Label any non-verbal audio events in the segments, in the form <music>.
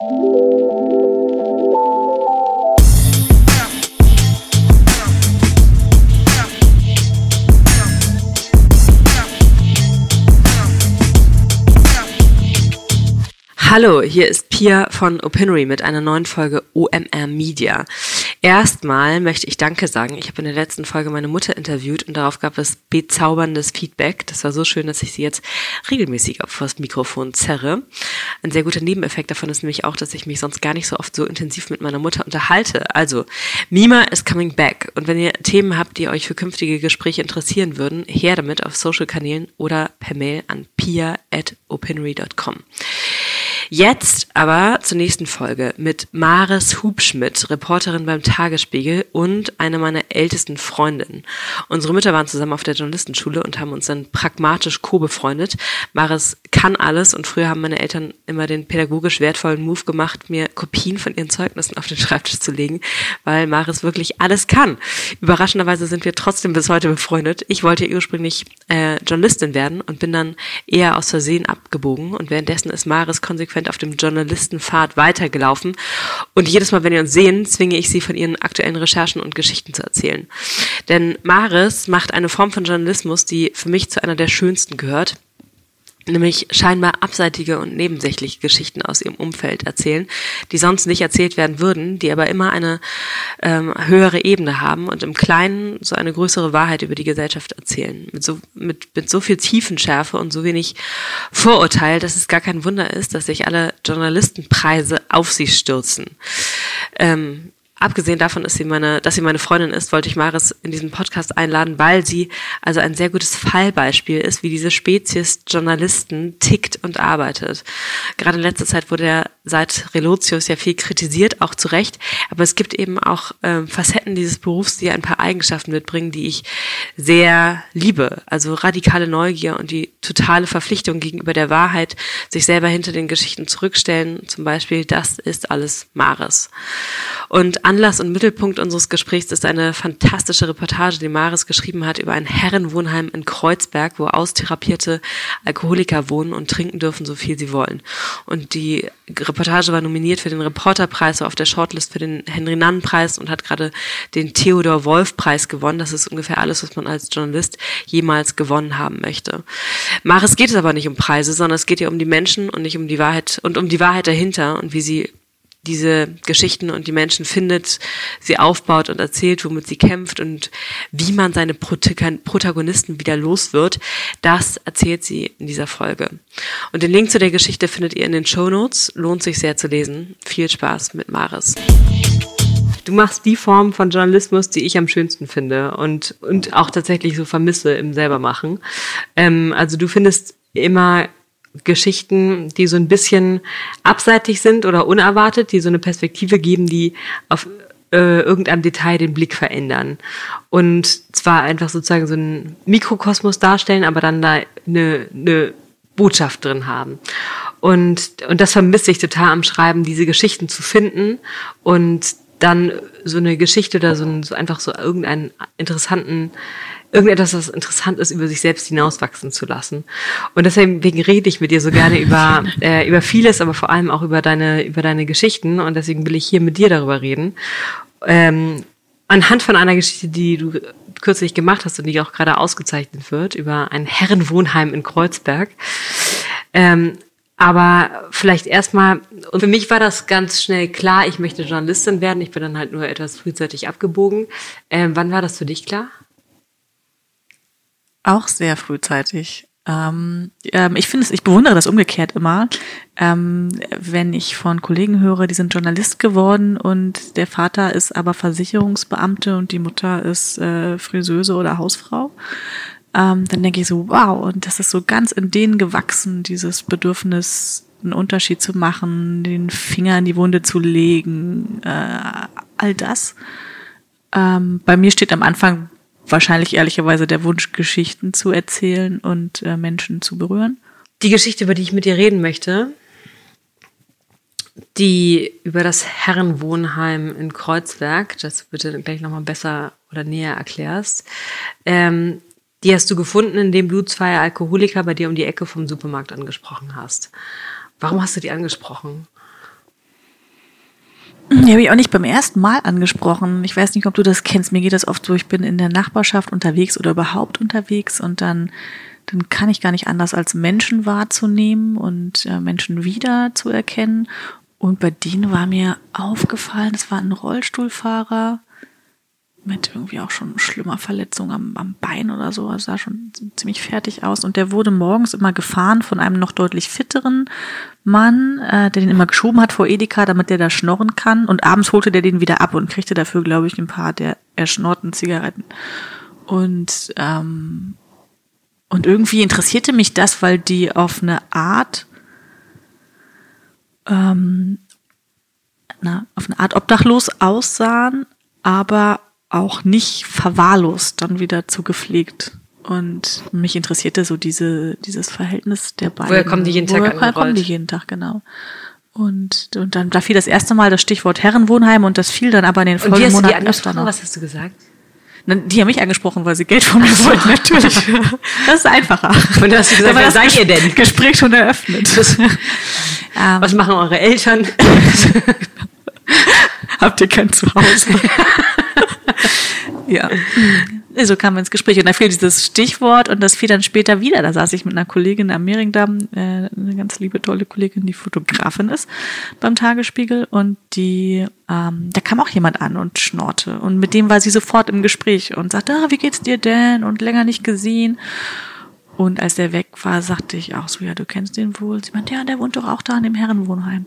you Hallo, hier ist Pia von Opinory mit einer neuen Folge OMR Media. Erstmal möchte ich Danke sagen. Ich habe in der letzten Folge meine Mutter interviewt und darauf gab es bezauberndes Feedback. Das war so schön, dass ich sie jetzt regelmäßig auf das Mikrofon zerre. Ein sehr guter Nebeneffekt davon ist nämlich auch, dass ich mich sonst gar nicht so oft so intensiv mit meiner Mutter unterhalte. Also, Mima is coming back. Und wenn ihr Themen habt, die euch für künftige Gespräche interessieren würden, her damit auf Social-Kanälen oder per Mail an pia.opinory.com. Jetzt aber zur nächsten Folge mit Maris Hubschmidt, Reporterin beim Tagesspiegel und eine meiner ältesten Freundinnen. Unsere Mütter waren zusammen auf der Journalistenschule und haben uns dann pragmatisch co-befreundet. Maris kann alles und früher haben meine Eltern immer den pädagogisch wertvollen Move gemacht, mir Kopien von ihren Zeugnissen auf den Schreibtisch zu legen, weil Maris wirklich alles kann. Überraschenderweise sind wir trotzdem bis heute befreundet. Ich wollte ursprünglich äh, Journalistin werden und bin dann eher aus Versehen abgebogen und währenddessen ist Maris konsequent konsequent auf dem Journalistenpfad weitergelaufen. Und jedes Mal, wenn wir uns sehen, zwinge ich sie von ihren aktuellen Recherchen und Geschichten zu erzählen. Denn Maris macht eine Form von Journalismus, die für mich zu einer der schönsten gehört nämlich scheinbar abseitige und nebensächliche Geschichten aus ihrem Umfeld erzählen, die sonst nicht erzählt werden würden, die aber immer eine ähm, höhere Ebene haben und im Kleinen so eine größere Wahrheit über die Gesellschaft erzählen. Mit so, mit, mit so viel Tiefenschärfe und so wenig Vorurteil, dass es gar kein Wunder ist, dass sich alle Journalistenpreise auf sie stürzen. Ähm, abgesehen davon, dass sie meine, dass sie meine Freundin ist, wollte ich Maris in diesen Podcast einladen, weil sie also ein sehr gutes Fallbeispiel ist, wie diese Spezies Journalisten tickt und arbeitet. Gerade in letzter Zeit wurde er seit Relotius ja viel kritisiert, auch zu Recht, aber es gibt eben auch ähm, Facetten dieses Berufs, die ein paar Eigenschaften mitbringen, die ich sehr liebe. Also radikale Neugier und die totale Verpflichtung gegenüber der Wahrheit, sich selber hinter den Geschichten zurückstellen, zum Beispiel, das ist alles Maris. Und Anlass und Mittelpunkt unseres Gesprächs ist eine fantastische Reportage, die Maris geschrieben hat über ein Herrenwohnheim in Kreuzberg, wo austherapierte Alkoholiker wohnen und trinken dürfen, so viel sie wollen. Und die Reportage war nominiert für den Reporterpreis, auf der Shortlist für den Henry-Nannen-Preis und hat gerade den Theodor Wolf-Preis gewonnen. Das ist ungefähr alles, was man als Journalist jemals gewonnen haben möchte. Maris geht es aber nicht um Preise, sondern es geht ja um die Menschen und nicht um die Wahrheit und um die Wahrheit dahinter und wie sie diese Geschichten und die Menschen findet, sie aufbaut und erzählt, womit sie kämpft und wie man seine Protagonisten wieder los wird, das erzählt sie in dieser Folge. Und den Link zu der Geschichte findet ihr in den Show Notes. Lohnt sich sehr zu lesen. Viel Spaß mit Maris. Du machst die Form von Journalismus, die ich am schönsten finde und, und auch tatsächlich so vermisse im selbermachen. Ähm, also du findest immer Geschichten, die so ein bisschen abseitig sind oder unerwartet, die so eine Perspektive geben, die auf äh, irgendeinem Detail den Blick verändern. Und zwar einfach sozusagen so einen Mikrokosmos darstellen, aber dann da eine, eine Botschaft drin haben. Und, und das vermisse ich total am Schreiben, diese Geschichten zu finden und dann so eine Geschichte oder so, ein, so einfach so irgendeinen interessanten irgendetwas, was interessant ist, über sich selbst hinauswachsen zu lassen. Und deswegen rede ich mit dir so gerne über, <laughs> äh, über vieles, aber vor allem auch über deine, über deine Geschichten. Und deswegen will ich hier mit dir darüber reden. Ähm, anhand von einer Geschichte, die du kürzlich gemacht hast und die auch gerade ausgezeichnet wird, über ein Herrenwohnheim in Kreuzberg. Ähm, aber vielleicht erstmal, und für mich war das ganz schnell klar, ich möchte Journalistin werden. Ich bin dann halt nur etwas frühzeitig abgebogen. Ähm, wann war das für dich klar? Auch sehr frühzeitig. Ähm, ähm, ich finde es, ich bewundere das umgekehrt immer, ähm, wenn ich von Kollegen höre, die sind Journalist geworden und der Vater ist aber Versicherungsbeamte und die Mutter ist äh, Friseuse oder Hausfrau. Ähm, dann denke ich so, wow, und das ist so ganz in denen gewachsen, dieses Bedürfnis, einen Unterschied zu machen, den Finger in die Wunde zu legen, äh, all das. Ähm, bei mir steht am Anfang wahrscheinlich ehrlicherweise der Wunsch, Geschichten zu erzählen und äh, Menschen zu berühren. Die Geschichte, über die ich mit dir reden möchte, die über das Herrenwohnheim in Kreuzberg, das bitte gleich nochmal besser oder näher erklärst, ähm, die hast du gefunden, indem du zwei Alkoholiker bei dir um die Ecke vom Supermarkt angesprochen hast. Warum hast du die angesprochen? Die habe ich auch nicht beim ersten Mal angesprochen. Ich weiß nicht, ob du das kennst. Mir geht das oft so, ich bin in der Nachbarschaft unterwegs oder überhaupt unterwegs und dann, dann kann ich gar nicht anders als Menschen wahrzunehmen und äh, Menschen wieder zu erkennen. Und bei denen war mir aufgefallen, es war ein Rollstuhlfahrer mit irgendwie auch schon schlimmer Verletzung am, am Bein oder so. Er sah schon ziemlich fertig aus. Und der wurde morgens immer gefahren von einem noch deutlich fitteren Mann, äh, der den immer geschoben hat vor Edeka, damit der da schnorren kann. Und abends holte der den wieder ab und kriegte dafür, glaube ich, ein paar der erschnorrten Zigaretten. Und, ähm, und irgendwie interessierte mich das, weil die auf eine Art ähm, na, auf eine Art obdachlos aussahen, aber auch nicht verwahrlost dann wieder zu gepflegt. Und mich interessierte so diese, dieses Verhältnis der beiden. Woher kommen die jeden Tag Woher kommen die jeden Tag, genau. Und, und dann, da fiel das erste Mal das Stichwort Herrenwohnheim und das fiel dann aber in den Und wie hast du die angesprochen? Was hast du gesagt? Die haben mich angesprochen, weil sie Geld von mir wollten, natürlich. <laughs> Das ist einfacher. Und da hast du gesagt, wer das seid ihr denn? Gespräch schon eröffnet. <laughs> ähm, Was machen eure Eltern? <laughs> habt ihr kein Zuhause? Ja. <laughs> So kam wir ins Gespräch und da fiel dieses Stichwort und das fiel dann später wieder. Da saß ich mit einer Kollegin am Mehringdamm, äh, eine ganz liebe, tolle Kollegin, die Fotografin ist beim Tagesspiegel und die, ähm, da kam auch jemand an und schnorrte und mit dem war sie sofort im Gespräch und sagte, ah, wie geht's dir denn und länger nicht gesehen. Und als der weg war, sagte ich auch so, ja, du kennst den wohl. Sie meinte, ja, der wohnt doch auch da in dem Herrenwohnheim.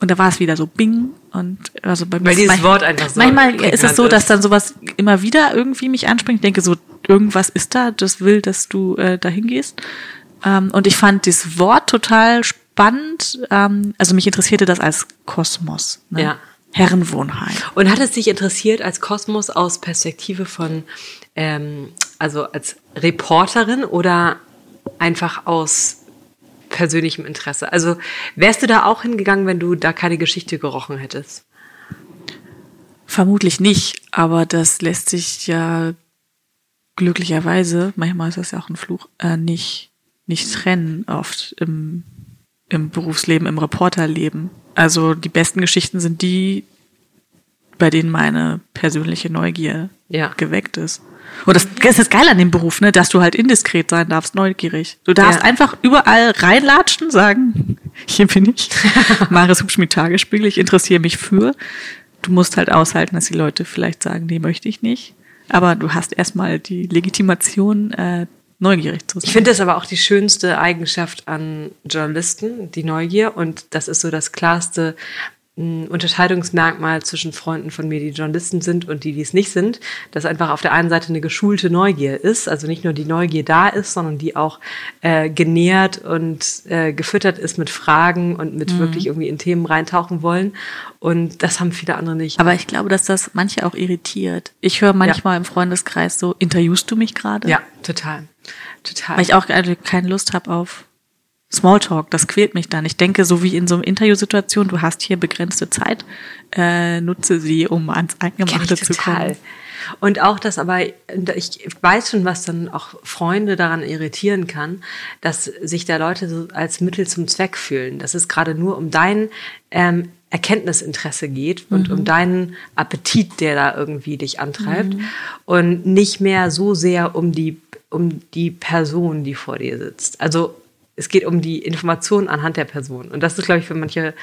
Und da war es wieder so Bing und also bei Weil dieses Wort einfach so Manchmal ist es so, dass dann sowas immer wieder irgendwie mich anspringt. Ich denke so, irgendwas ist da, das will, dass du äh, dahin gehst. Ähm, und ich fand das Wort total spannend. Ähm, also mich interessierte das als Kosmos. Ne? Ja. Herrenwohnheim. Und hat es dich interessiert als Kosmos aus Perspektive von, ähm, also als Reporterin oder einfach aus persönlichem Interesse? Also wärst du da auch hingegangen, wenn du da keine Geschichte gerochen hättest? Vermutlich nicht, aber das lässt sich ja glücklicherweise, manchmal ist das ja auch ein Fluch, äh, nicht, nicht trennen, oft im, im Berufsleben, im Reporterleben. Also die besten Geschichten sind die, bei denen meine persönliche Neugier Ja. geweckt ist. Und das, das ist das Geile an dem Beruf, ne, dass du halt indiskret sein darfst, neugierig. Du darfst Ja. einfach überall reinlatschen, sagen, <laughs> hier bin ich, <laughs> Maris Hubschmidt Tagesspiegel, ich interessiere mich für. Du musst halt aushalten, dass die Leute vielleicht sagen, nee, möchte ich nicht. Aber du hast erstmal die Legitimation, äh, neugierig zu sein. Ich finde das aber auch die schönste Eigenschaft an Journalisten, die Neugier. Und das ist so das klarste Unterscheidungsmerkmal zwischen Freunden von mir, die Journalisten sind und die, die es nicht sind, dass einfach auf der einen Seite eine geschulte Neugier ist, also nicht nur die Neugier da ist, sondern die auch äh, genährt und äh, gefüttert ist mit Fragen und mit wirklich irgendwie in Themen reintauchen wollen. Und das haben viele andere nicht. Aber ich glaube, dass das manche auch irritiert. Ich höre manchmal im Freundeskreis so, interviewst du mich gerade? ja, total. Total. Weil ich auch keine Lust habe auf Smalltalk. Das quält mich dann. Ich denke, so wie in so einer Interviewsituation, du hast hier begrenzte Zeit, äh, nutze sie, um ans Eingemachte zu kommen. Und auch das aber, ich weiß schon, was dann auch Freunde daran irritieren kann, dass sich da Leute so als Mittel zum Zweck fühlen. Dass es gerade nur um dein ähm, Erkenntnisinteresse geht und um deinen Appetit, der da irgendwie dich antreibt. Und nicht mehr so sehr um die, um die Person, die vor dir sitzt. Also es geht um die Information anhand der Person. Und das ist, glaube ich, für manche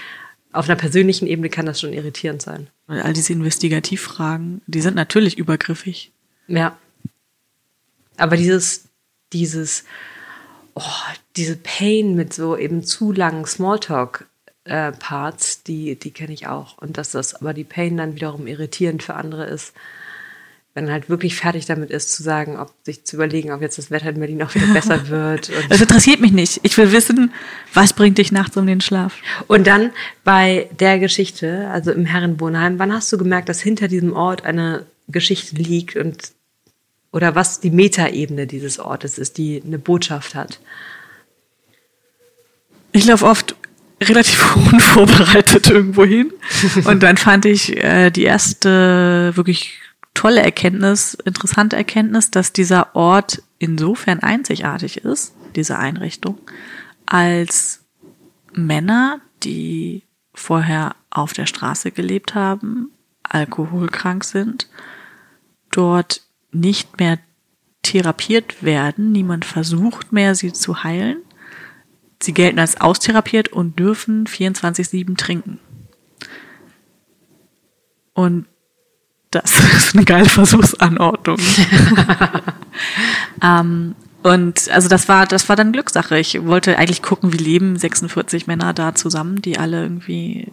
auf einer persönlichen Ebene kann das schon irritierend sein. Weil all diese Investigativfragen, die sind natürlich übergriffig. Ja. Aber dieses, dieses, oh, diese Pain mit so eben zu langen Smalltalk-Parts, die, die kenne ich auch. Und dass das aber die Pain dann wiederum irritierend für andere ist, wenn halt wirklich fertig damit ist, zu sagen, ob sich zu überlegen, ob jetzt das Wetter in Berlin auch wieder <laughs> besser wird. Das interessiert mich nicht. Ich will wissen, was bringt dich nachts um den Schlaf? Und dann bei der Geschichte, also im Herrenwohnheim, wann hast du gemerkt, dass hinter diesem Ort eine Geschichte liegt und oder was die Metaebene dieses Ortes ist, die eine Botschaft hat? Ich laufe oft relativ <laughs> unvorbereitet irgendwo hin. <laughs> Und dann fand ich äh, die erste wirklich tolle Erkenntnis, interessante Erkenntnis, dass dieser Ort insofern einzigartig ist, diese Einrichtung, als Männer, die vorher auf der Straße gelebt haben, alkoholkrank sind, dort nicht mehr therapiert werden, niemand versucht mehr, sie zu heilen. Sie gelten als austherapiert und dürfen 24-7 trinken. Und das ist eine geile Versuchsanordnung. <laughs> ähm, und also das war, das war dann Glückssache. Ich wollte eigentlich gucken, wie leben 46 Männer da zusammen, die alle irgendwie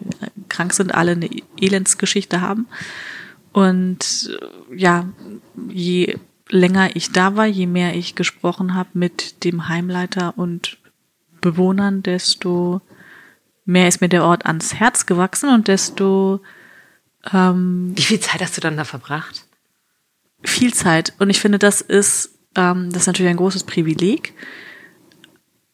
krank sind, alle eine Elendsgeschichte haben. Und ja, je länger ich da war, je mehr ich gesprochen habe mit dem Heimleiter und Bewohnern, desto mehr ist mir der Ort ans Herz gewachsen und desto ähm, Wie viel Zeit hast du dann da verbracht? Viel Zeit. Und ich finde, das ist, ähm, das ist natürlich ein großes Privileg.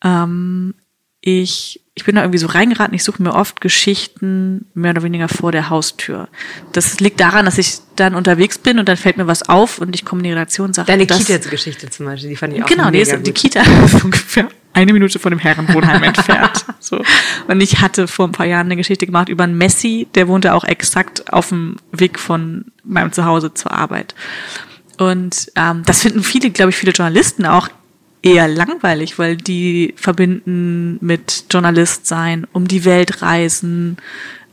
Ähm, ich, ich bin da irgendwie so reingeraten, ich suche mir oft Geschichten mehr oder weniger vor der Haustür. Das liegt daran, dass ich dann unterwegs bin und dann fällt mir was auf und ich komme in die Redaktion und sage, Deine Kita-Geschichte zum Beispiel, die fand ich auch Genau, die, ist, die Kita <laughs> ist ungefähr eine Minute von dem Herrenwohnheim entfernt. <laughs> So. Und ich hatte vor ein paar Jahren eine Geschichte gemacht über einen Messi, der wohnte auch exakt auf dem Weg von meinem Zuhause zur Arbeit. Und ähm, das finden viele, glaube ich, viele Journalisten auch eher langweilig, weil die verbinden mit Journalist sein, um die Welt reisen,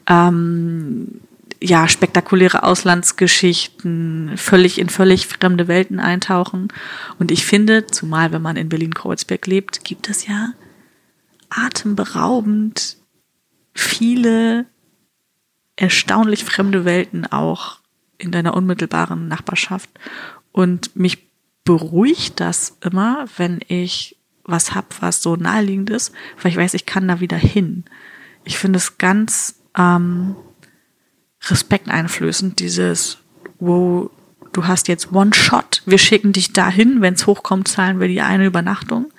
ähm, ja, spektakuläre Auslandsgeschichten, völlig in völlig fremde Welten eintauchen. Und ich finde, zumal wenn man in Berlin-Kreuzberg lebt, gibt es ja atemberaubend viele erstaunlich fremde Welten auch in deiner unmittelbaren Nachbarschaft. Und mich beruhigt das immer, wenn ich was hab, was so naheliegend ist, weil ich weiß, ich kann da wieder hin. Ich finde es ganz ähm, Respekt einflößend, dieses, wo du hast jetzt One Shot, wir schicken dich dahin, wenn es hochkommt, zahlen wir die eine Übernachtung.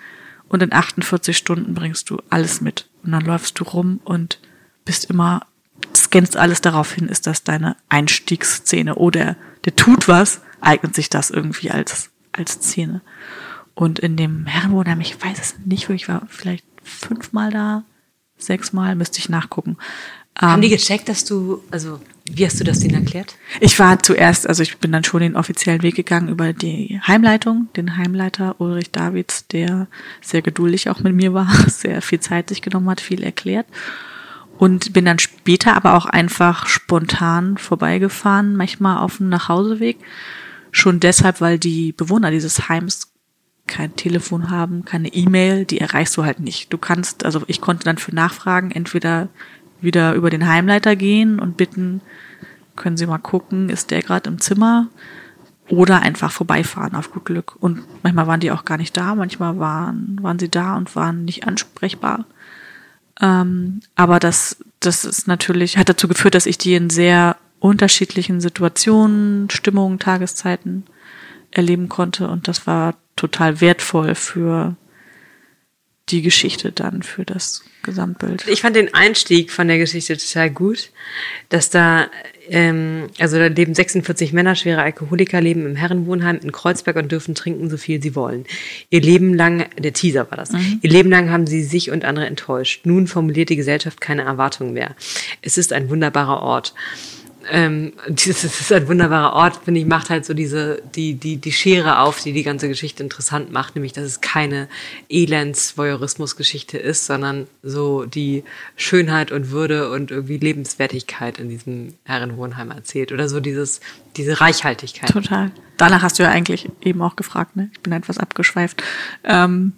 Und in 48 Stunden bringst du alles mit. Und dann läufst du rum und bist immer, scannst alles darauf hin, ist das deine Einstiegsszene oder der tut was, eignet sich das irgendwie als, als Szene. Und in dem Herrenwohnheim, ich weiß es nicht, wo ich war vielleicht fünfmal da, sechsmal, müsste ich nachgucken. Haben die ähm, gecheckt, dass du, also wie hast du das denen erklärt? Ich war zuerst, also ich bin dann schon den offiziellen Weg gegangen über die Heimleitung, den Heimleiter Ulrich Davids, der sehr geduldig auch mit mir war, <laughs> sehr viel Zeit sich genommen hat, viel erklärt. Und bin dann später aber auch einfach spontan vorbeigefahren, manchmal auf dem Nachhauseweg. Schon deshalb, weil die Bewohner dieses Heims kein Telefon haben, keine E-Mail, die erreichst du halt nicht. Du kannst, also ich konnte dann für Nachfragen entweder wieder über den Heimleiter gehen und bitten, können Sie mal gucken, ist der gerade im Zimmer? Oder einfach vorbeifahren auf gut Glück. Und manchmal waren die auch gar nicht da, manchmal waren, waren sie da und waren nicht ansprechbar. Ähm, aber das, das ist natürlich, hat dazu geführt, dass ich die in sehr unterschiedlichen Situationen, Stimmungen, Tageszeiten erleben konnte. Und das war total wertvoll für die Geschichte dann für das Gesamtbild. Ich fand den Einstieg von der Geschichte total gut, dass da, ähm, also da leben 46 Männer, schwere Alkoholiker, leben im Herrenwohnheim in Kreuzberg und dürfen trinken, so viel sie wollen. Ihr Leben lang, der Teaser war das, mhm. ihr Leben lang haben sie sich und andere enttäuscht. Nun formuliert die Gesellschaft keine Erwartungen mehr. Es ist ein wunderbarer Ort ähm, <laughs> das ist ein wunderbarer Ort, finde ich, macht halt so diese, die, die, die Schere auf, die die ganze Geschichte interessant macht, nämlich, dass es keine Elends-Voyeurismus-Geschichte ist, sondern so die Schönheit und Würde und irgendwie Lebenswertigkeit in diesem Herrenhohenheim erzählt oder so dieses, diese Reichhaltigkeit. Total. Danach hast du ja eigentlich eben auch gefragt, ne? Ich bin etwas abgeschweift. Ähm,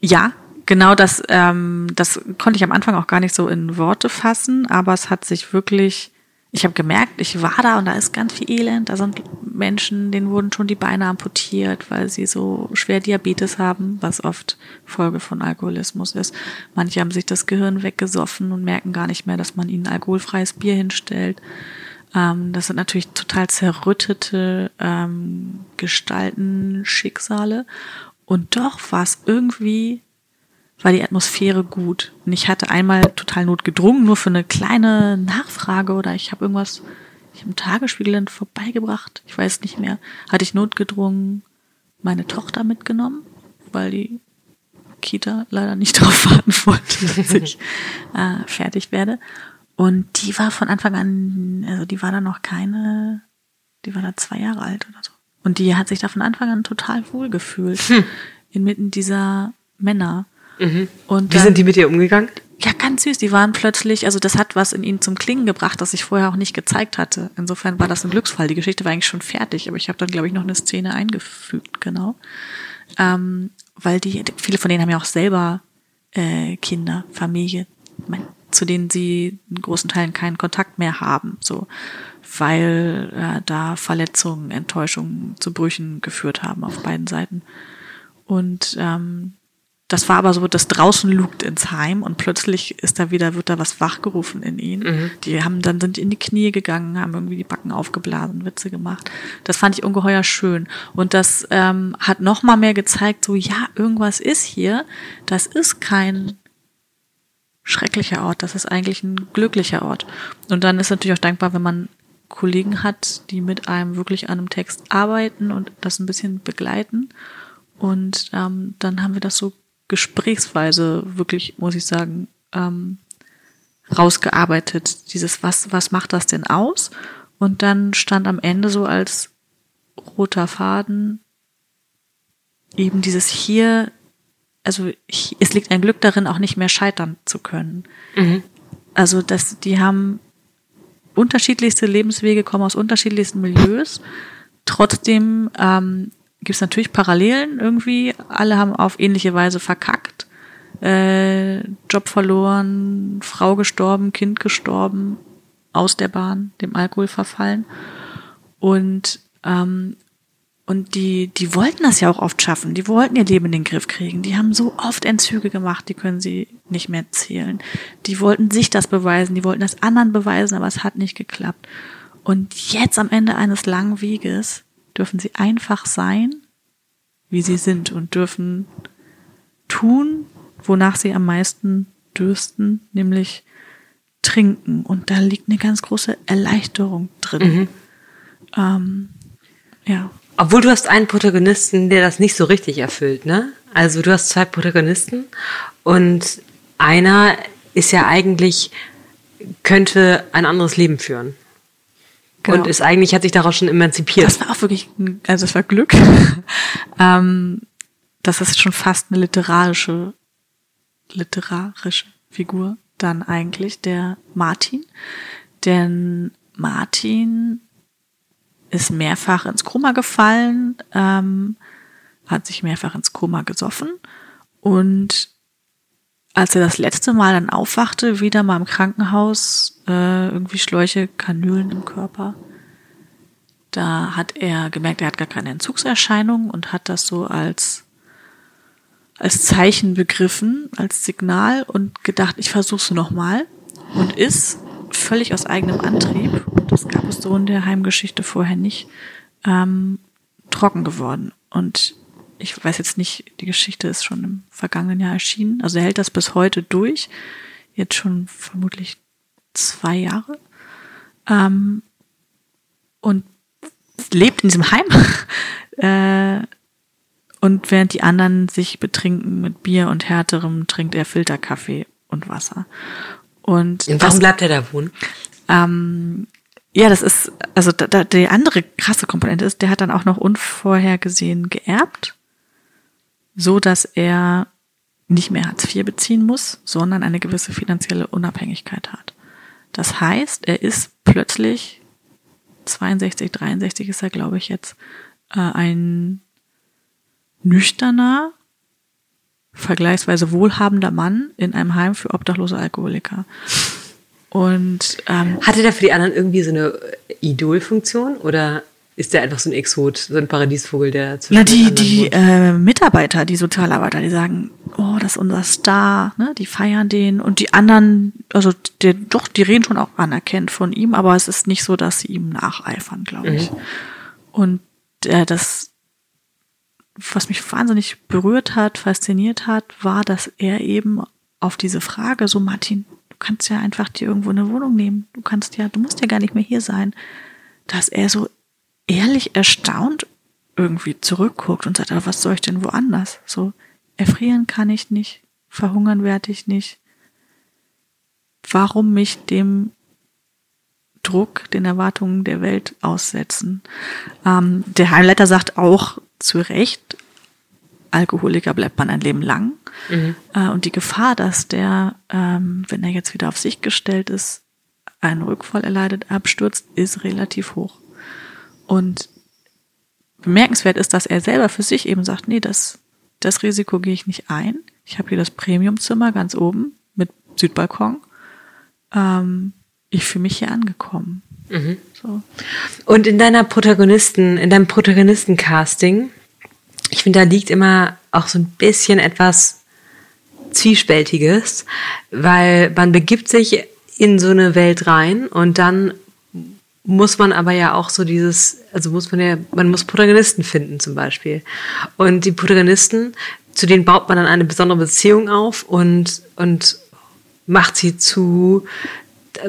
ja, genau das, ähm, das konnte ich am Anfang auch gar nicht so in Worte fassen, aber es hat sich wirklich ich habe gemerkt, ich war da und da ist ganz viel Elend. Da sind Menschen, denen wurden schon die Beine amputiert, weil sie so schwer Diabetes haben, was oft Folge von Alkoholismus ist. Manche haben sich das Gehirn weggesoffen und merken gar nicht mehr, dass man ihnen alkoholfreies Bier hinstellt. Ähm, das sind natürlich total zerrüttete ähm, Gestalten, Schicksale. Und doch war es irgendwie war die Atmosphäre gut. Und ich hatte einmal total notgedrungen, nur für eine kleine Nachfrage oder ich habe irgendwas, ich habe einen Tagesspiegel dann vorbeigebracht, ich weiß nicht mehr, hatte ich notgedrungen meine Tochter mitgenommen, weil die Kita leider nicht <laughs> darauf warten wollte, dass ich äh, fertig werde. Und die war von Anfang an, also die war da noch keine, die war da zwei Jahre alt oder so. Und die hat sich da von Anfang an total wohl gefühlt. Hm. Inmitten dieser Männer. Mhm. Und Wie dann, sind die mit ihr umgegangen? Ja, ganz süß. Die waren plötzlich, also das hat was in ihnen zum Klingen gebracht, das ich vorher auch nicht gezeigt hatte. Insofern war das ein Glücksfall. Die Geschichte war eigentlich schon fertig, aber ich habe dann, glaube ich, noch eine Szene eingefügt, genau. Ähm, weil die, viele von denen haben ja auch selber äh, Kinder, Familie, zu denen sie in großen Teilen keinen Kontakt mehr haben, so weil äh, da Verletzungen, Enttäuschungen zu Brüchen geführt haben auf beiden Seiten. Und ähm, das war aber so, das draußen lugt ins Heim und plötzlich ist da wieder, wird da was wachgerufen in ihnen. Mhm. Die haben dann sind in die Knie gegangen, haben irgendwie die Backen aufgeblasen, Witze gemacht. Das fand ich ungeheuer schön. Und das ähm, hat noch mal mehr gezeigt, so ja, irgendwas ist hier. Das ist kein schrecklicher Ort, das ist eigentlich ein glücklicher Ort. Und dann ist natürlich auch dankbar, wenn man Kollegen hat, die mit einem wirklich an einem Text arbeiten und das ein bisschen begleiten. Und ähm, dann haben wir das so gesprächsweise wirklich, muss ich sagen, ähm, rausgearbeitet. Dieses, was, was macht das denn aus? Und dann stand am Ende so als roter Faden eben dieses hier, also ich, es liegt ein Glück darin, auch nicht mehr scheitern zu können. Mhm. Also, dass die haben unterschiedlichste Lebenswege, kommen aus unterschiedlichsten Milieus. Trotzdem ähm, gibt es natürlich Parallelen irgendwie. Alle haben auf ähnliche Weise verkackt. Äh, Job verloren, Frau gestorben, Kind gestorben, aus der Bahn, dem Alkohol verfallen. Und, ähm, und die, die wollten das ja auch oft schaffen. Die wollten ihr Leben in den Griff kriegen. Die haben so oft Entzüge gemacht, die können sie nicht mehr zählen. Die wollten sich das beweisen, die wollten das anderen beweisen, aber es hat nicht geklappt. Und jetzt am Ende eines langen Weges dürfen sie einfach sein, wie sie sind und dürfen tun, wonach sie am meisten dürsten, nämlich trinken. Und da liegt eine ganz große Erleichterung drin. Mhm. Ähm, ja. Obwohl du hast einen Protagonisten, der das nicht so richtig erfüllt, ne? Also du hast zwei Protagonisten und einer ist ja eigentlich, könnte ein anderes Leben führen. Genau. Und ist eigentlich, hat sich daraus schon emanzipiert. Das war auch wirklich, also das war Glück. <laughs> ähm, das ist schon fast eine literarische, literarische Figur dann eigentlich, der Martin. Denn Martin ist mehrfach ins Koma gefallen, ähm, hat sich mehrfach ins Koma gesoffen und als er das letzte Mal dann aufwachte, wieder mal im Krankenhaus, äh, irgendwie Schläuche, Kanülen im Körper, da hat er gemerkt, er hat gar keine Entzugserscheinungen und hat das so als als Zeichen begriffen, als Signal und gedacht, ich versuch's noch mal und ist völlig aus eigenem Antrieb, das gab es so in der Heimgeschichte vorher nicht, ähm, trocken geworden. Und ich weiß jetzt nicht, die Geschichte ist schon im vergangenen Jahr erschienen. Also er hält das bis heute durch. Jetzt schon vermutlich zwei Jahre. Ähm, und lebt in diesem Heim. <laughs> äh, und während die anderen sich betrinken mit Bier und härterem, trinkt er Filterkaffee und Wasser. Und, und warum bleibt er da wohnen? Ähm, ja, das ist, also da, da, die andere krasse Komponente ist, der hat dann auch noch unvorhergesehen geerbt so dass er nicht mehr Hartz IV beziehen muss, sondern eine gewisse finanzielle Unabhängigkeit hat. Das heißt, er ist plötzlich 62, 63 ist er, glaube ich, jetzt äh, ein nüchterner, vergleichsweise wohlhabender Mann in einem Heim für obdachlose Alkoholiker. Und ähm, hatte der für die anderen irgendwie so eine Idolfunktion oder ist der einfach so ein Exot, so ein Paradiesvogel, der zwischen Na, die, die äh, Mitarbeiter, die Sozialarbeiter, die sagen, oh, das ist unser Star, ne? Die feiern den und die anderen, also der, doch, die reden schon auch anerkennt von ihm, aber es ist nicht so, dass sie ihm nacheifern, glaube ich. Mhm. Und äh, das, was mich wahnsinnig berührt hat, fasziniert hat, war, dass er eben auf diese Frage, so Martin, du kannst ja einfach dir irgendwo eine Wohnung nehmen, du kannst ja, du musst ja gar nicht mehr hier sein, dass er so ehrlich erstaunt irgendwie zurückguckt und sagt, aber was soll ich denn woanders? So, erfrieren kann ich nicht, verhungern werde ich nicht. warum mich dem Druck, den Erwartungen der Welt aussetzen. Ähm, der Heimleiter sagt auch zu Recht, Alkoholiker bleibt man ein Leben lang. Mhm. Äh, und die Gefahr, dass der, ähm, wenn er jetzt wieder auf sich gestellt ist, einen Rückfall erleidet, abstürzt, ist relativ hoch. Und bemerkenswert ist, dass er selber für sich eben sagt, nee, das, das Risiko gehe ich nicht ein. Ich habe hier das Premiumzimmer ganz oben mit Südbalkon. Ähm, ich fühle mich hier angekommen. Mhm. So. Und in deiner Protagonisten, in deinem Protagonistencasting, ich finde, da liegt immer auch so ein bisschen etwas Zwiespältiges, weil man begibt sich in so eine Welt rein und dann muss man aber ja auch so dieses, also muss man ja, man muss Protagonisten finden zum Beispiel. Und die Protagonisten, zu denen baut man dann eine besondere Beziehung auf und, und macht sie zu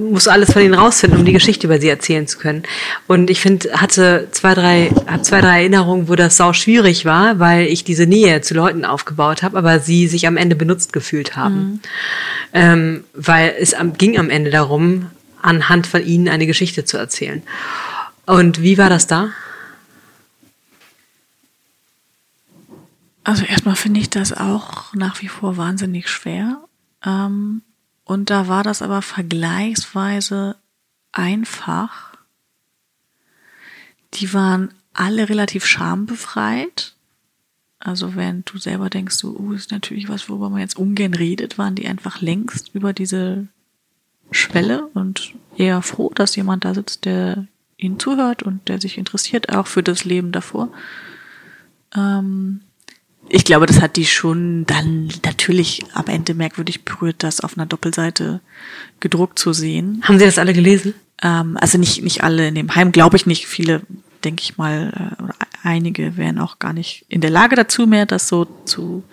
muss alles von ihnen rausfinden, um die Geschichte über sie erzählen zu können. Und ich finde, hatte zwei, drei, hab zwei, drei Erinnerungen, wo das sau schwierig war, weil ich diese Nähe zu Leuten aufgebaut habe, aber sie sich am Ende benutzt gefühlt haben. Mhm. Ähm, weil es am, ging am Ende darum, anhand von ihnen eine Geschichte zu erzählen. Und wie war das da? Also erstmal finde ich das auch nach wie vor wahnsinnig schwer. Ähm, und da war das aber vergleichsweise einfach. Die waren alle relativ schambefreit. Also während du selber denkst, so, uh, ist natürlich was, worüber man jetzt ungern redet, waren die einfach längst über diese Schwelle und eher froh, dass jemand da sitzt, der ihnen zuhört und der sich interessiert auch für das Leben davor. Ähm, ich glaube, das hat die schon dann natürlich am Ende merkwürdig berührt, das auf einer Doppelseite gedruckt zu sehen. Haben Sie das alle gelesen? Ähm, also nicht, nicht alle in dem Heim, glaube ich nicht. Viele, denke ich mal, äh, oder einige wären auch gar nicht in der Lage dazu mehr, das so zu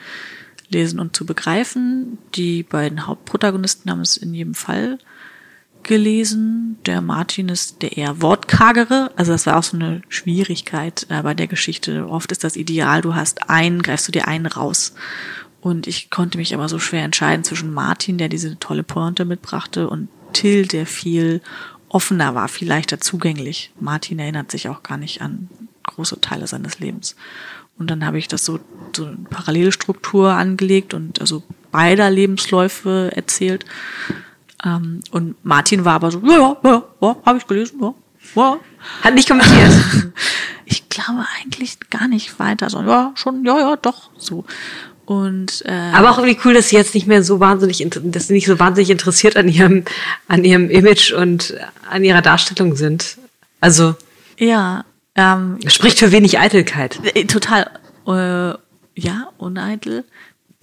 lesen und zu begreifen. Die beiden Hauptprotagonisten haben es in jedem Fall gelesen. Der Martin ist der eher wortkargere. Also das war auch so eine Schwierigkeit äh, bei der Geschichte. Oft ist das Ideal, du hast einen, greifst du dir einen raus. Und ich konnte mich aber so schwer entscheiden zwischen Martin, der diese tolle Pointe mitbrachte, und Till, der viel offener war, viel leichter zugänglich. Martin erinnert sich auch gar nicht an große Teile seines Lebens. Und dann habe ich das so, so eine Parallelstruktur angelegt und also beider Lebensläufe erzählt. Ähm, und Martin war aber so, ja, ja, ja, ja habe ich gelesen, ja, ja. Hat nicht kommentiert. <laughs> ich glaube eigentlich gar nicht weiter, so, ja, schon, ja, ja, doch, so. Und, äh, aber auch irgendwie cool, dass sie jetzt nicht mehr so wahnsinnig, dass sie nicht so wahnsinnig interessiert an ihrem, an ihrem Image und an ihrer Darstellung sind. Also. Ja, ähm, spricht für wenig Eitelkeit. Äh, total, äh, ja, uneitel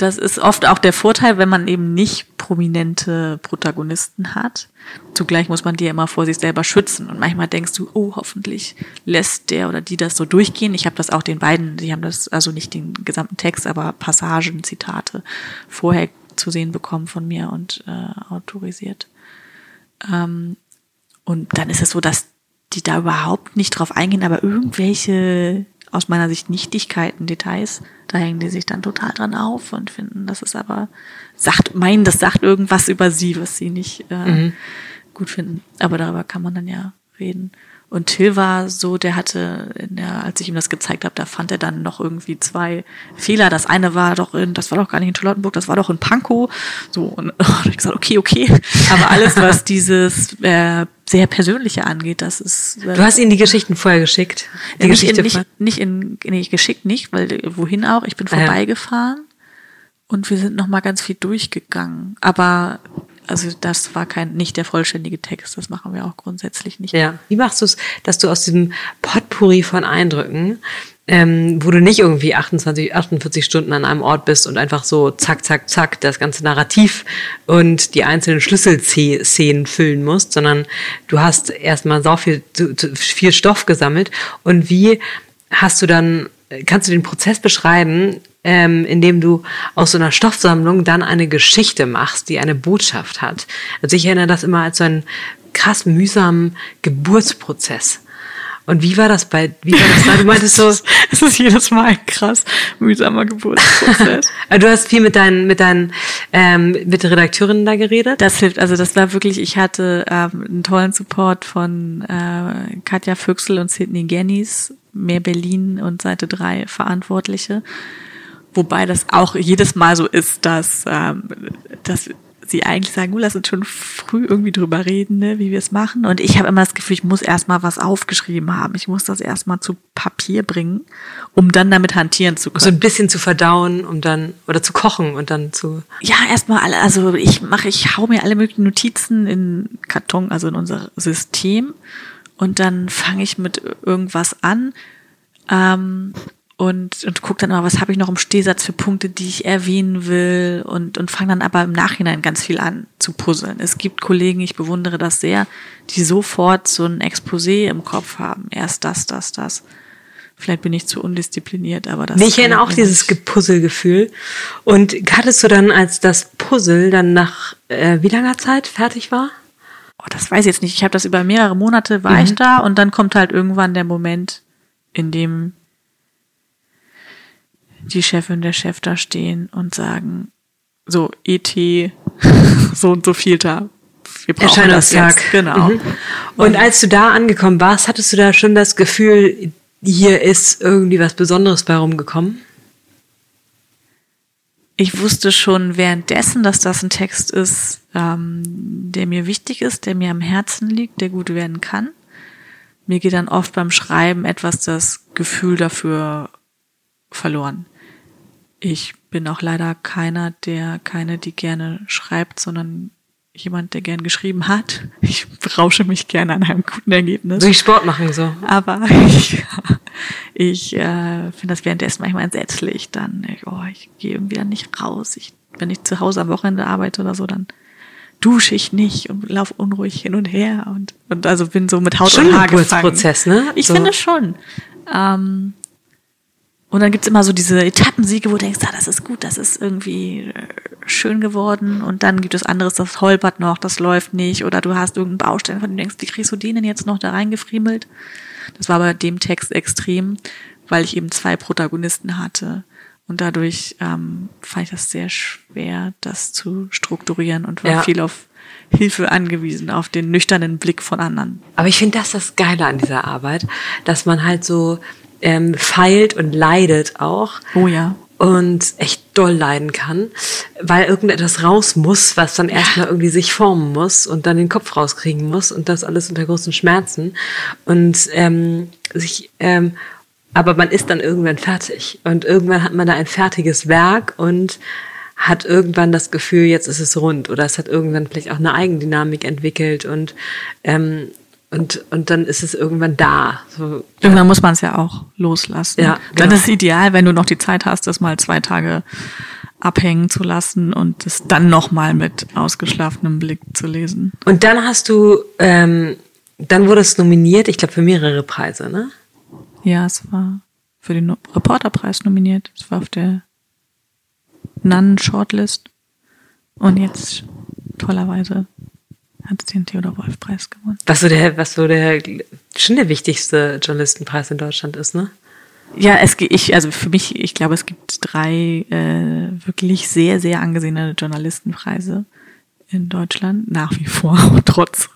das ist oft auch der Vorteil, wenn man eben nicht prominente Protagonisten hat. Zugleich muss man die immer vor sich selber schützen. Und manchmal denkst du, oh, hoffentlich lässt der oder die das so durchgehen. Ich habe das auch den beiden, die haben das, also nicht den gesamten Text, aber Passagen, Zitate vorher zu sehen bekommen von mir und äh, autorisiert. Ähm, und dann ist es so, dass die da überhaupt nicht drauf eingehen, aber irgendwelche aus meiner Sicht Nichtigkeiten, Details, da hängen die sich dann total dran auf und finden, das ist aber, sagt, meinen, das sagt irgendwas über sie, was sie nicht äh, mhm. gut finden. Aber darüber kann man dann ja reden. Und Till war so, der hatte, der, als ich ihm das gezeigt habe, da fand er dann noch irgendwie zwei Fehler. Das eine war doch in, das war doch gar nicht in Charlottenburg, das war doch in Pankow. So, und, <laughs> und ich gesagt, okay, okay. Aber alles, was dieses äh, sehr Persönliche angeht, das ist. Äh, du hast ihnen die Geschichten vorher geschickt. Die nicht, Geschichte in, nicht, nicht in, nee, geschickt nicht, weil wohin auch. Ich bin vorbeigefahren. Ja. Und wir sind noch mal ganz viel durchgegangen. Aber also das war kein nicht der vollständige Text, das machen wir auch grundsätzlich nicht. Ja. Wie machst du es, dass du aus diesem Potpourri von Eindrücken, ähm, wo du nicht irgendwie 28, 48 Stunden an einem Ort bist und einfach so zack, zack, zack das ganze Narrativ und die einzelnen Schlüsselszenen füllen musst, sondern du hast erstmal so viel, viel Stoff gesammelt und wie hast du dann kannst du den Prozess beschreiben, ähm, indem du aus so einer Stoffsammlung dann eine Geschichte machst, die eine Botschaft hat. Also ich erinnere das immer als so einen krass mühsamen Geburtsprozess. Und wie war das bei, wie war das da? Du meintest so. <laughs> es ist jedes Mal ein krass mühsamer Geburtsprozess. <laughs> du hast viel mit deinen, mit deinen ähm, mit der Redakteurin da geredet? Das hilft. Also das war wirklich, ich hatte ähm, einen tollen Support von äh, Katja Füchsel und Sidney Gennies, Mehr Berlin und Seite 3 Verantwortliche. Wobei das auch jedes Mal so ist, dass, ähm, dass sie eigentlich sagen, lass uns schon früh irgendwie drüber reden, ne, wie wir es machen. Und ich habe immer das Gefühl, ich muss erstmal was aufgeschrieben haben. Ich muss das erstmal zu Papier bringen, um dann damit hantieren zu können. So ein bisschen zu verdauen, um dann, oder zu kochen und dann zu. Ja, erstmal alle, also ich mache, ich hau mir alle möglichen Notizen in Karton, also in unser System. Und dann fange ich mit irgendwas an. Ähm, und, und gucke dann mal, was habe ich noch im Stehsatz für Punkte, die ich erwähnen will und, und fange dann aber im Nachhinein ganz viel an zu puzzeln. Es gibt Kollegen, ich bewundere das sehr, die sofort so ein Exposé im Kopf haben. Erst das, das, das. Vielleicht bin ich zu undiszipliniert, aber das. Ich kenne auch dieses Puzzlegefühl. Und hattest du dann, als das Puzzle dann nach äh, wie langer Zeit fertig war? Oh, das weiß ich jetzt nicht. Ich habe das über mehrere Monate war mhm. ich da und dann kommt halt irgendwann der Moment, in dem die Chefin, der Chef da stehen und sagen, so, ET, <laughs> so und so viel da. Wir brauchen das jetzt. Genau. Mhm. Und, und als du da angekommen warst, hattest du da schon das Gefühl, hier ist irgendwie was Besonderes bei rumgekommen? Ich wusste schon währenddessen, dass das ein Text ist, ähm, der mir wichtig ist, der mir am Herzen liegt, der gut werden kann. Mir geht dann oft beim Schreiben etwas das Gefühl dafür verloren. Ich bin auch leider keiner, der keine, die gerne schreibt, sondern jemand, der gern geschrieben hat. Ich rausche mich gerne an einem guten Ergebnis. Durch Sport machen so. Aber <laughs> ich, ich äh, finde das währenddessen manchmal entsetzlich. Dann, oh, ich gehe irgendwie dann nicht raus. Ich, wenn ich zu Hause am Wochenende arbeite oder so, dann dusche ich nicht und laufe unruhig hin und her und, und also bin so mit Haut schon und Haar gefangen. Prozess, ne? Ich so. finde schon. Ähm, und dann gibt's immer so diese Etappensiege, wo du denkst, ah, das ist gut, das ist irgendwie äh, schön geworden. Und dann gibt es anderes, das holpert noch, das läuft nicht. Oder du hast irgendeinen Baustein, von dem du denkst, wie kriegst du den denn jetzt noch da reingefriemelt? Das war bei dem Text extrem, weil ich eben zwei Protagonisten hatte. Und dadurch ähm, fand ich das sehr schwer, das zu strukturieren und war ja. viel auf Hilfe angewiesen, auf den nüchternen Blick von anderen. Aber ich finde das das Geile an dieser Arbeit, dass man halt so ähm, feilt und leidet auch. Oh ja. Und echt doll leiden kann, weil irgendetwas raus muss, was dann erstmal irgendwie sich formen muss und dann den Kopf rauskriegen muss und das alles unter großen Schmerzen. Und ähm, sich, ähm, aber man ist dann irgendwann fertig. Und irgendwann hat man da ein fertiges Werk und hat irgendwann das Gefühl, jetzt ist es rund oder es hat irgendwann vielleicht auch eine Eigendynamik entwickelt und ähm, und, und dann ist es irgendwann da. So, irgendwann ja. muss man es ja auch loslassen. Ja, genau. Dann ist es ideal, wenn du noch die Zeit hast, das mal zwei Tage abhängen zu lassen und es dann nochmal mit ausgeschlafenem Blick zu lesen. Und dann hast du, ähm, dann wurde es nominiert, ich glaube, für mehrere Preise, ne? Ja, es war für den Reporterpreis nominiert. Es war auf der Nun Shortlist. Und jetzt tollerweise hat den Theodor Wolf Preis gewonnen. Was so der, was so der schon der wichtigste Journalistenpreis in Deutschland ist, ne? Ja, es ich also für mich, ich glaube, es gibt drei äh, wirklich sehr sehr angesehene Journalistenpreise in Deutschland nach wie vor <laughs> trotz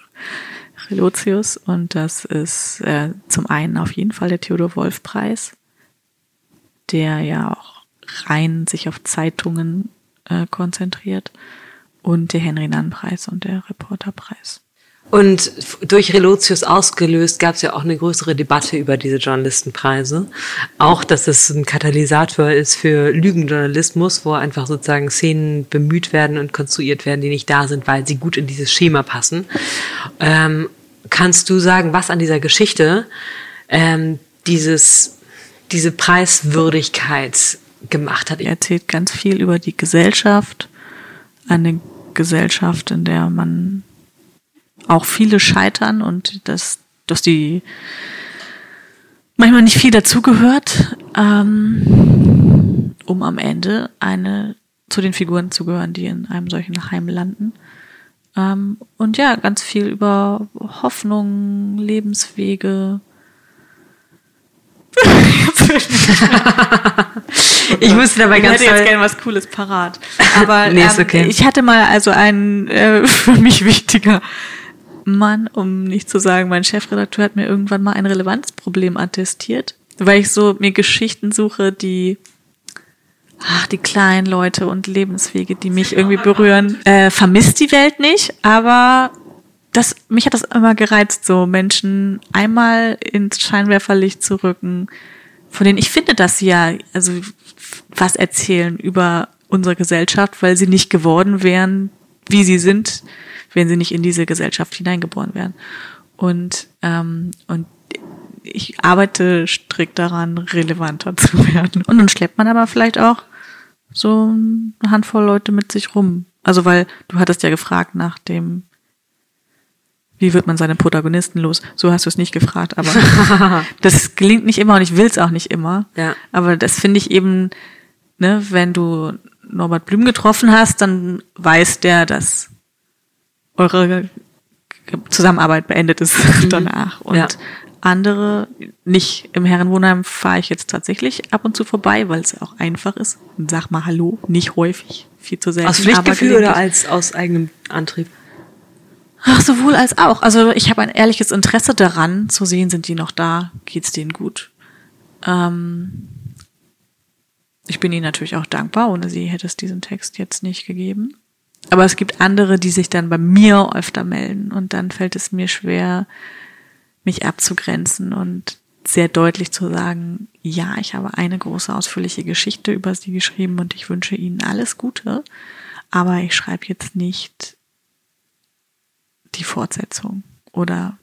Relotius und das ist äh, zum einen auf jeden Fall der Theodor Wolf Preis, der ja auch rein sich auf Zeitungen äh, konzentriert und der Henry-Nann-Preis und der Reporterpreis. Und durch Relotius ausgelöst gab es ja auch eine größere Debatte über diese Journalistenpreise. Auch, dass es ein Katalysator ist für Lügenjournalismus, wo einfach sozusagen Szenen bemüht werden und konstruiert werden, die nicht da sind, weil sie gut in dieses Schema passen. Ähm, kannst du sagen, was an dieser Geschichte ähm, dieses, diese Preiswürdigkeit gemacht hat? Er erzählt ganz viel über die Gesellschaft, eine Gesellschaft, in der man auch viele scheitern und dass, dass die manchmal nicht viel dazugehört, ähm, um am Ende eine zu den Figuren zu gehören, die in einem solchen Heim landen. Ähm, und ja, ganz viel über Hoffnung, Lebenswege. <laughs> <laughs> ich musste dabei ich ganz hätte jetzt gerne was Cooles parat. <laughs> Aber Nee, ist ähm, okay. ich hatte mal also einen äh, <laughs> für mich wichtiger Mann, um nicht zu sagen, mein Chefredakteur hat mir irgendwann mal ein Relevanzproblem attestiert, weil ich so mir Geschichten suche, die ach, die kleinen Leute und Lebenswege, die mich irgendwie berühren. Äh, vermisst die Welt nicht, aber das, mich hat das immer gereizt, so Menschen einmal ins Scheinwerferlicht zu rücken, von denen ich finde, dass sie ja also was erzählen über unsere Gesellschaft, weil sie nicht geworden wären, wie sie sind, wenn sie nicht in diese Gesellschaft hineingeboren wären. Und, ähm, und ich arbeite strikt daran, relevanter zu werden. Und dann schleppt man aber vielleicht auch so eine Handvoll Leute mit sich rum. Also weil du hattest ja gefragt nach dem, wie wird man seine Protagonisten los? So hast du es nicht gefragt, aber <laughs> das gelingt nicht immer und ich will es auch nicht immer. Ja. Aber das finde ich eben, ne, wenn du Norbert Blüm getroffen hast, dann weiß der, dass eure Zusammenarbeit beendet ist <laughs> danach. Und Ja. andere, nicht im Herrenwohnheim fahre ich jetzt tatsächlich ab und zu vorbei, weil es auch einfach ist. Sag mal Hallo, nicht häufig, viel zu selten. Aus Pflichtgefühl oder als aus eigenem Antrieb? Ach, sowohl als auch. Also ich habe ein ehrliches Interesse daran, zu sehen, sind die noch da, geht's denen gut. Ähm, ich bin ihnen natürlich auch dankbar, ohne sie hätte es diesen Text jetzt nicht gegeben. Aber es gibt andere, die sich dann bei mir öfter melden und dann fällt es mir schwer, mich abzugrenzen und sehr deutlich zu sagen, ja, ich habe eine große ausführliche Geschichte über sie geschrieben und ich wünsche ihnen alles Gute, aber ich schreibe jetzt nicht die Fortsetzung oder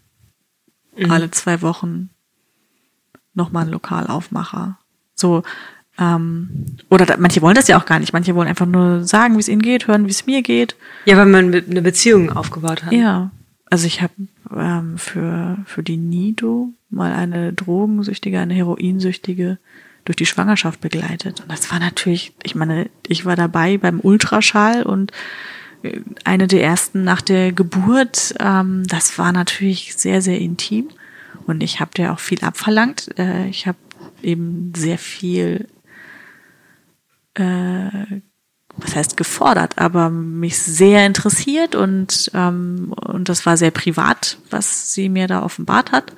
alle zwei Wochen nochmal ein Lokalaufmacher. So, ähm, oder da, manche wollen das ja auch gar nicht. Manche wollen einfach nur sagen, wie es ihnen geht, hören, wie es mir geht. Ja, weil man eine Beziehung aufgebaut hat. Ja. Also ich habe ähm, für, für die Nido mal eine Drogensüchtige, eine Heroinsüchtige durch die Schwangerschaft begleitet. Und das war natürlich, ich meine, ich war dabei beim Ultraschall und eine der ersten nach der Geburt. Ähm, das war natürlich sehr, sehr intim. Und ich habe dir auch viel abverlangt. Äh, ich habe eben sehr viel äh, was heißt gefordert, aber mich sehr interessiert und, ähm, und das war sehr privat, was sie mir da offenbart hat.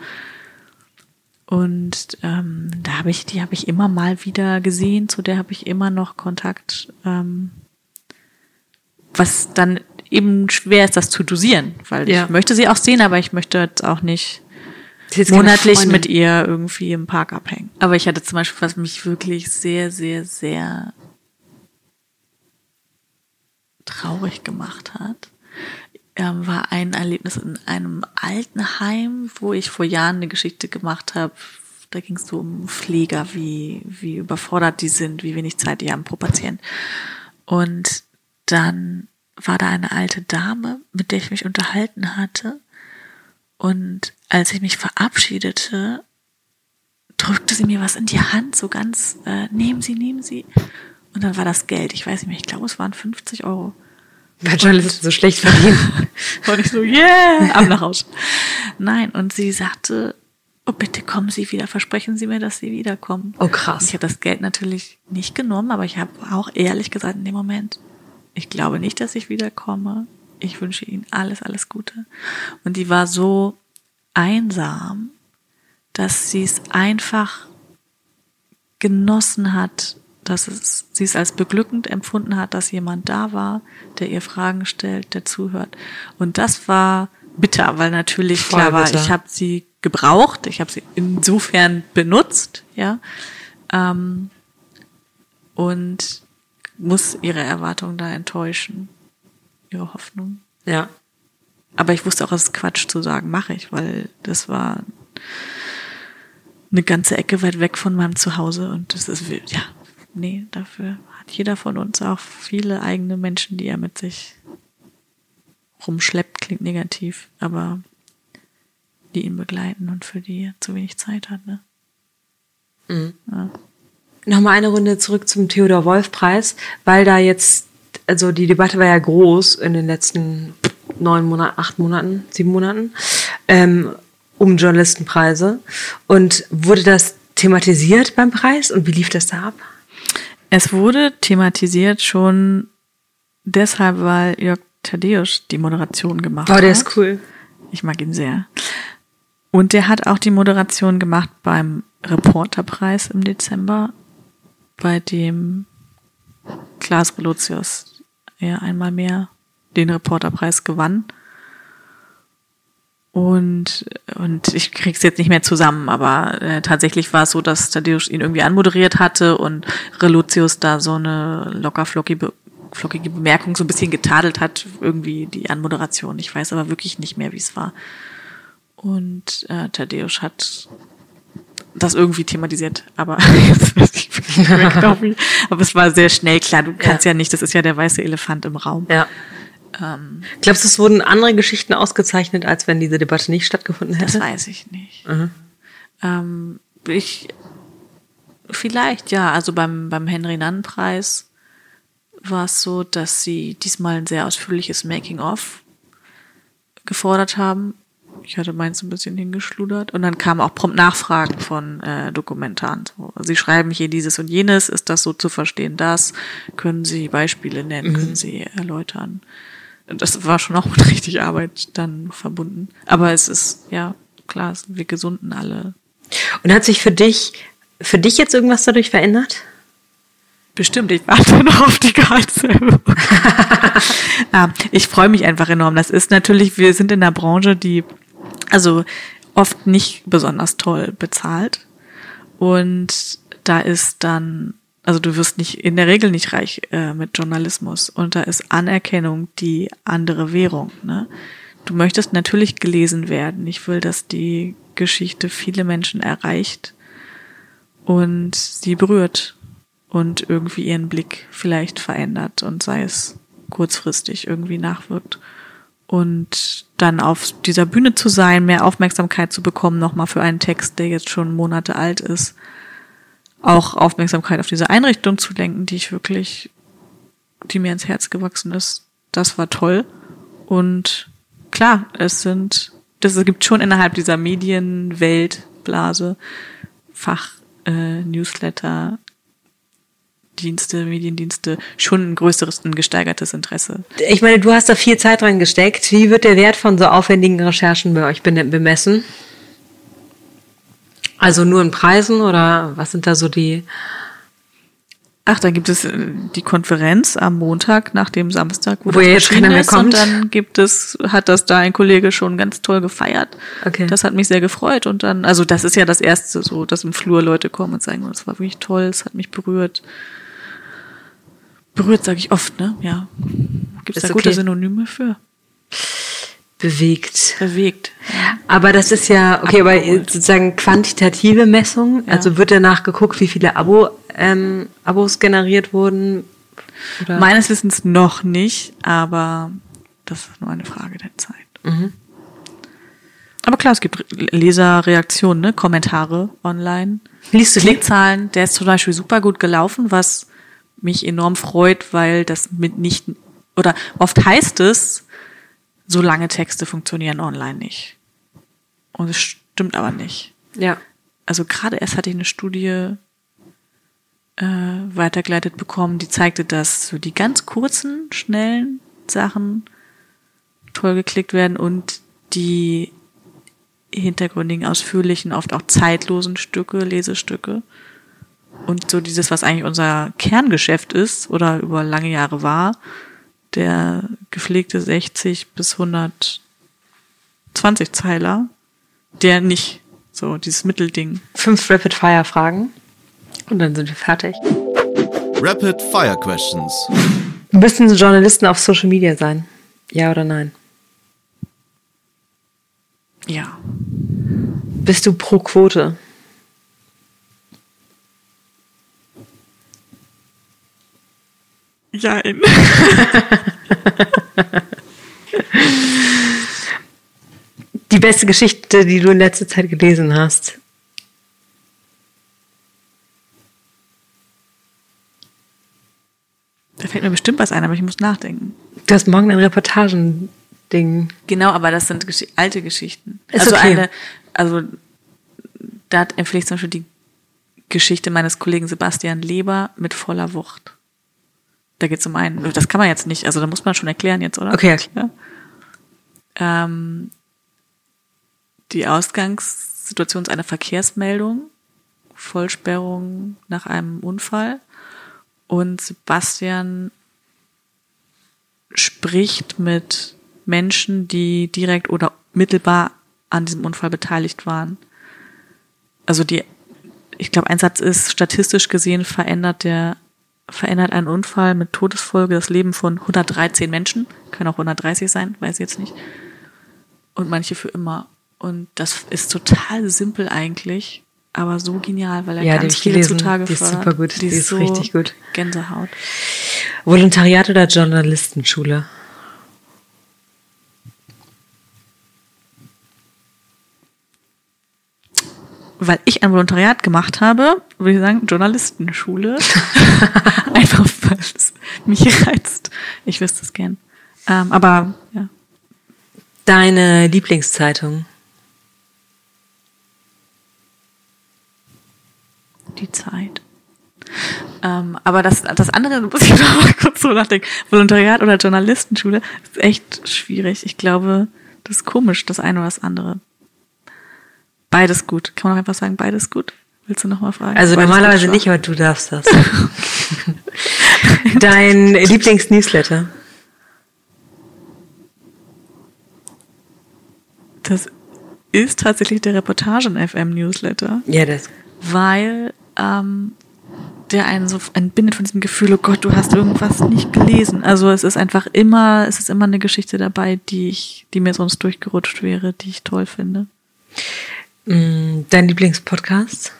Und ähm, da habe ich, die habe ich immer mal wieder gesehen, zu der habe ich immer noch Kontakt, ähm, was dann eben schwer ist, das zu dosieren, weil Ja. ich möchte sie auch sehen, aber ich möchte jetzt auch nicht jetzt monatlich mit ihr irgendwie im Park abhängen. Aber ich hatte zum Beispiel, was mich wirklich sehr, sehr, sehr traurig gemacht hat, ähm, war ein Erlebnis in einem Altenheim, wo ich vor Jahren eine Geschichte gemacht habe. Da ging es so um Pfleger, wie, wie überfordert die sind, wie wenig Zeit die haben pro Patient. Und dann war da eine alte Dame, mit der ich mich unterhalten hatte. Und als ich mich verabschiedete, drückte sie mir was in die Hand, so ganz, äh, nehmen Sie, nehmen Sie. Und dann war das Geld, ich weiß nicht mehr, ich glaube, es waren 50 Euro. Weil Journalisten so schlecht verdienen. <laughs> Und ich so, yeah, ab nach Hause. Nein, und sie sagte, oh, bitte kommen Sie wieder, versprechen Sie mir, dass Sie wiederkommen. Oh, krass. Und ich habe das Geld natürlich nicht genommen, aber ich habe auch ehrlich gesagt in dem Moment, ich glaube nicht, dass ich wiederkomme. Ich wünsche Ihnen alles, alles Gute. Und die war so einsam, dass sie es einfach genossen hat, dass es, sie es als beglückend empfunden hat, dass jemand da war, der ihr Fragen stellt, der zuhört. Und das war bitter, weil natürlich Voll klar war, bitter. ich habe sie gebraucht, ich habe sie insofern benutzt, ja, ähm, und muss ihre Erwartungen da enttäuschen, ihre Hoffnung. Ja. Aber ich wusste auch, es ist Quatsch zu sagen, mache ich, weil das war eine ganze Ecke weit weg von meinem Zuhause und das ist, ja, nee, dafür hat jeder von uns auch viele eigene Menschen, die er mit sich rumschleppt, klingt negativ, aber die ihn begleiten und für die er zu wenig Zeit hat, ne? Ja. Nochmal eine Runde zurück zum Theodor Wolf Preis, weil da jetzt, also die Debatte war ja groß in den letzten neun Monaten, acht Monaten, sieben Monaten, ähm, um Journalistenpreise. Und wurde das thematisiert beim Preis und wie lief das da ab? Es wurde thematisiert schon deshalb, weil Jörg Thaddeus die Moderation gemacht Oh, hat. der ist cool. Ich mag ihn sehr. Und der hat auch die Moderation gemacht beim Reporterpreis im Dezember, bei dem Klaas Relotius ja einmal mehr den Reporterpreis gewann. Und, und ich krieg's jetzt nicht mehr zusammen, aber äh, tatsächlich war es so, dass Tadeusz ihn irgendwie anmoderiert hatte und Relotius da so eine locker flockige, flockige Bemerkung so ein bisschen getadelt hat, irgendwie die Anmoderation. Ich weiß aber wirklich nicht mehr, wie es war. Und äh, Tadeusz hat das irgendwie thematisiert, aber <laughs> jetzt weiß ich wirklich nicht mehr genau wie. Aber es war sehr schnell klar, du kannst ja, nicht, das ist ja der weiße Elefant im Raum. Ja. Glaubst du, es wurden andere Geschichten ausgezeichnet, als wenn diese Debatte nicht stattgefunden Das hätte? weiß ich nicht. Ähm, ich vielleicht ja, also beim beim Henry Nann Preis war es so, dass sie diesmal ein sehr ausführliches Making of gefordert haben. Ich hatte meins ein bisschen hingeschludert und dann kamen auch prompt Nachfragen von äh, Dokumentaren. So, Sie schreiben hier dieses und jenes, ist das so zu verstehen? Das können Sie Beispiele nennen, können Sie erläutern? Das war schon auch <laughs> mit richtig Arbeit dann verbunden. Aber es ist, ja, klar, wir gesunden alle. Und hat sich für dich, für dich jetzt irgendwas dadurch verändert? Bestimmt, ich warte <laughs> noch auf die Gehaltserhöhung. <laughs> ah, ich freue mich einfach enorm. Das ist natürlich, wir sind in einer Branche, die also oft nicht besonders toll bezahlt. Und da ist dann, also du wirst nicht in der Regel nicht reich äh, mit Journalismus. Und da ist Anerkennung die andere Währung. Ne? Du möchtest natürlich gelesen werden. Ich will, dass die Geschichte viele Menschen erreicht und sie berührt und irgendwie ihren Blick vielleicht verändert und sei es kurzfristig irgendwie nachwirkt. Und dann auf dieser Bühne zu sein, mehr Aufmerksamkeit zu bekommen, nochmal für einen Text, der jetzt schon Monate alt ist, auch Aufmerksamkeit auf diese Einrichtung zu lenken, die ich wirklich, die mir ins Herz gewachsen ist, das war toll. Und klar, es sind, das gibt schon innerhalb dieser Medienweltblase Fach, äh, Newsletter, Dienste, Mediendienste schon ein größeres, ein gesteigertes Interesse. Ich meine, du hast da viel Zeit dran gesteckt. Wie wird der Wert von so aufwendigen Recherchen bei euch bemessen? Also nur in Preisen oder was sind da so die? Ach, dann gibt es äh, die Konferenz am Montag nach dem Samstag, Wo ja jetzt keiner mehr kommt. Und dann gibt es, hat das da ein Kollege schon ganz toll gefeiert. Okay. Das hat mich sehr gefreut. Und dann, also das ist ja das erste, so, dass im Flur Leute kommen und sagen, das war wirklich toll, es hat mich berührt. Berührt sage ich oft, ne? Ja. Gibt es da gute okay. Synonyme für? Bewegt. Bewegt. Aber das ist ja, okay, aber sozusagen quantitative Messung. Ja. Also wird danach geguckt, wie viele Abo, ähm, Abos generiert wurden? Oder? Meines Wissens noch nicht, aber das ist nur eine Frage der Zeit. Mhm. Aber klar, es gibt Leserreaktionen, ne? Kommentare online. Liest du die? Klickzahlen, der ist zum Beispiel super gut gelaufen, was mich enorm freut, weil das mit nicht, oder oft heißt es, so lange Texte funktionieren online nicht. Und es stimmt aber nicht. Ja. Also gerade erst hatte ich eine Studie äh, weitergeleitet bekommen, die zeigte, dass so die ganz kurzen, schnellen Sachen toll geklickt werden und die hintergründigen, ausführlichen, oft auch zeitlosen Stücke, Lesestücke. Und so dieses, was eigentlich unser Kerngeschäft ist oder über lange Jahre war, der gepflegte 60 bis 120 Zeiler, der nicht. So, dieses Mittelding. Fünf Rapid-Fire-Fragen. Und dann sind wir fertig. Rapid Fire Questions. Müssen Journalisten auf Social Media sein? Ja oder nein? Ja. Bist du pro Quote? Jein. <laughs> Die beste Geschichte, die du in letzter Zeit gelesen hast? Da fällt mir bestimmt was ein, aber ich muss nachdenken. Du hast morgen ein Reportagen-Ding. Genau, aber das sind Gesch alte Geschichten. Ist also okay. eine, also da empfehle ich zum Beispiel die Geschichte meines Kollegen Sebastian Leber mit voller Wucht. Da geht es um einen, das kann man jetzt nicht, also da muss man schon erklären jetzt, oder? Okay. Ja. Ähm, die Ausgangssituation ist eine Verkehrsmeldung, Vollsperrung nach einem Unfall und Sebastian spricht mit Menschen, die direkt oder mittelbar an diesem Unfall beteiligt waren. Also die, ich glaube, ein Satz ist, statistisch gesehen verändert der, verändert ein Unfall mit Todesfolge das Leben von 113 Menschen. Können auch 130 sein, weiß ich jetzt nicht. Und manche für immer. Und das ist total simpel eigentlich, aber so genial, weil er Ja, die ganz viele gelesen. zutage Die ist fördert. super gut. Die ist richtig gut. Gänsehaut. Volontariat oder Journalistenschule? Weil ich ein Volontariat gemacht habe, würde ich sagen, Journalistenschule. <laughs> <laughs> Einfach weil es mich reizt. Ich wüsste es gern. Ähm, aber ja, Deine Lieblingszeitung? die Zeit. Ähm, aber das, das andere, <laughs> da muss ich noch mal kurz so nachdenken. Volontariat oder Journalistenschule ist echt schwierig. Ich glaube, das ist komisch, das eine oder das andere. Beides gut. Kann man auch einfach sagen, beides gut? Willst du noch mal fragen? Also Beides normalerweise nicht, aber du darfst das. <laughs> <laughs> Dein Lieblingsnewsletter? Das ist tatsächlich der Reportagen-FM-Newsletter. Ja, das. weil ähm, der einen so entbindet von diesem Gefühl, oh Gott, du hast irgendwas nicht gelesen. Also es ist einfach immer, es ist immer eine Geschichte dabei, die ich, die mir sonst durchgerutscht wäre, die ich toll finde. Mm, Dein Lieblingspodcast?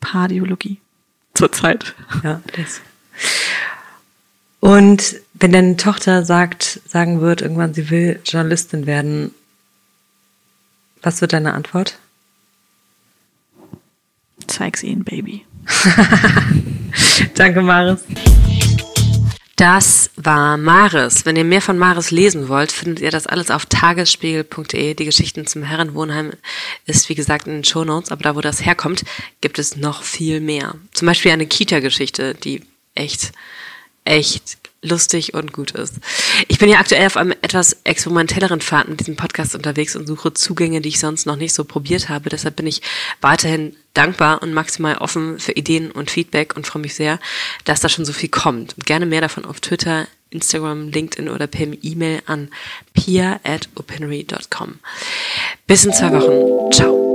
Pardiologie. Zurzeit. Ja, das. Und wenn deine Tochter sagt, sagen wird, irgendwann sie will Journalistin werden, was wird deine Antwort? Zeig's ihnen, Baby. <laughs> Danke, Maris. Das war Maris. Wenn ihr mehr von Maris lesen wollt, findet ihr das alles auf tagesspiegel.de. Die Geschichten zum Herrenwohnheim ist, wie gesagt, in den Shownotes, aber da, wo das herkommt, gibt es noch viel mehr. Zum Beispiel eine Kita-Geschichte, die echt, echt lustig und gut ist. Ich bin ja aktuell auf einem etwas experimentelleren Pfad mit diesem Podcast unterwegs und suche Zugänge, die ich sonst noch nicht so probiert habe. Deshalb bin ich weiterhin dankbar und maximal offen für Ideen und Feedback und freue mich sehr, dass da schon so viel kommt. Gerne mehr davon auf Twitter, Instagram, LinkedIn oder per E-Mail an pia at opinory.com. Bis in zwei Wochen. Ciao.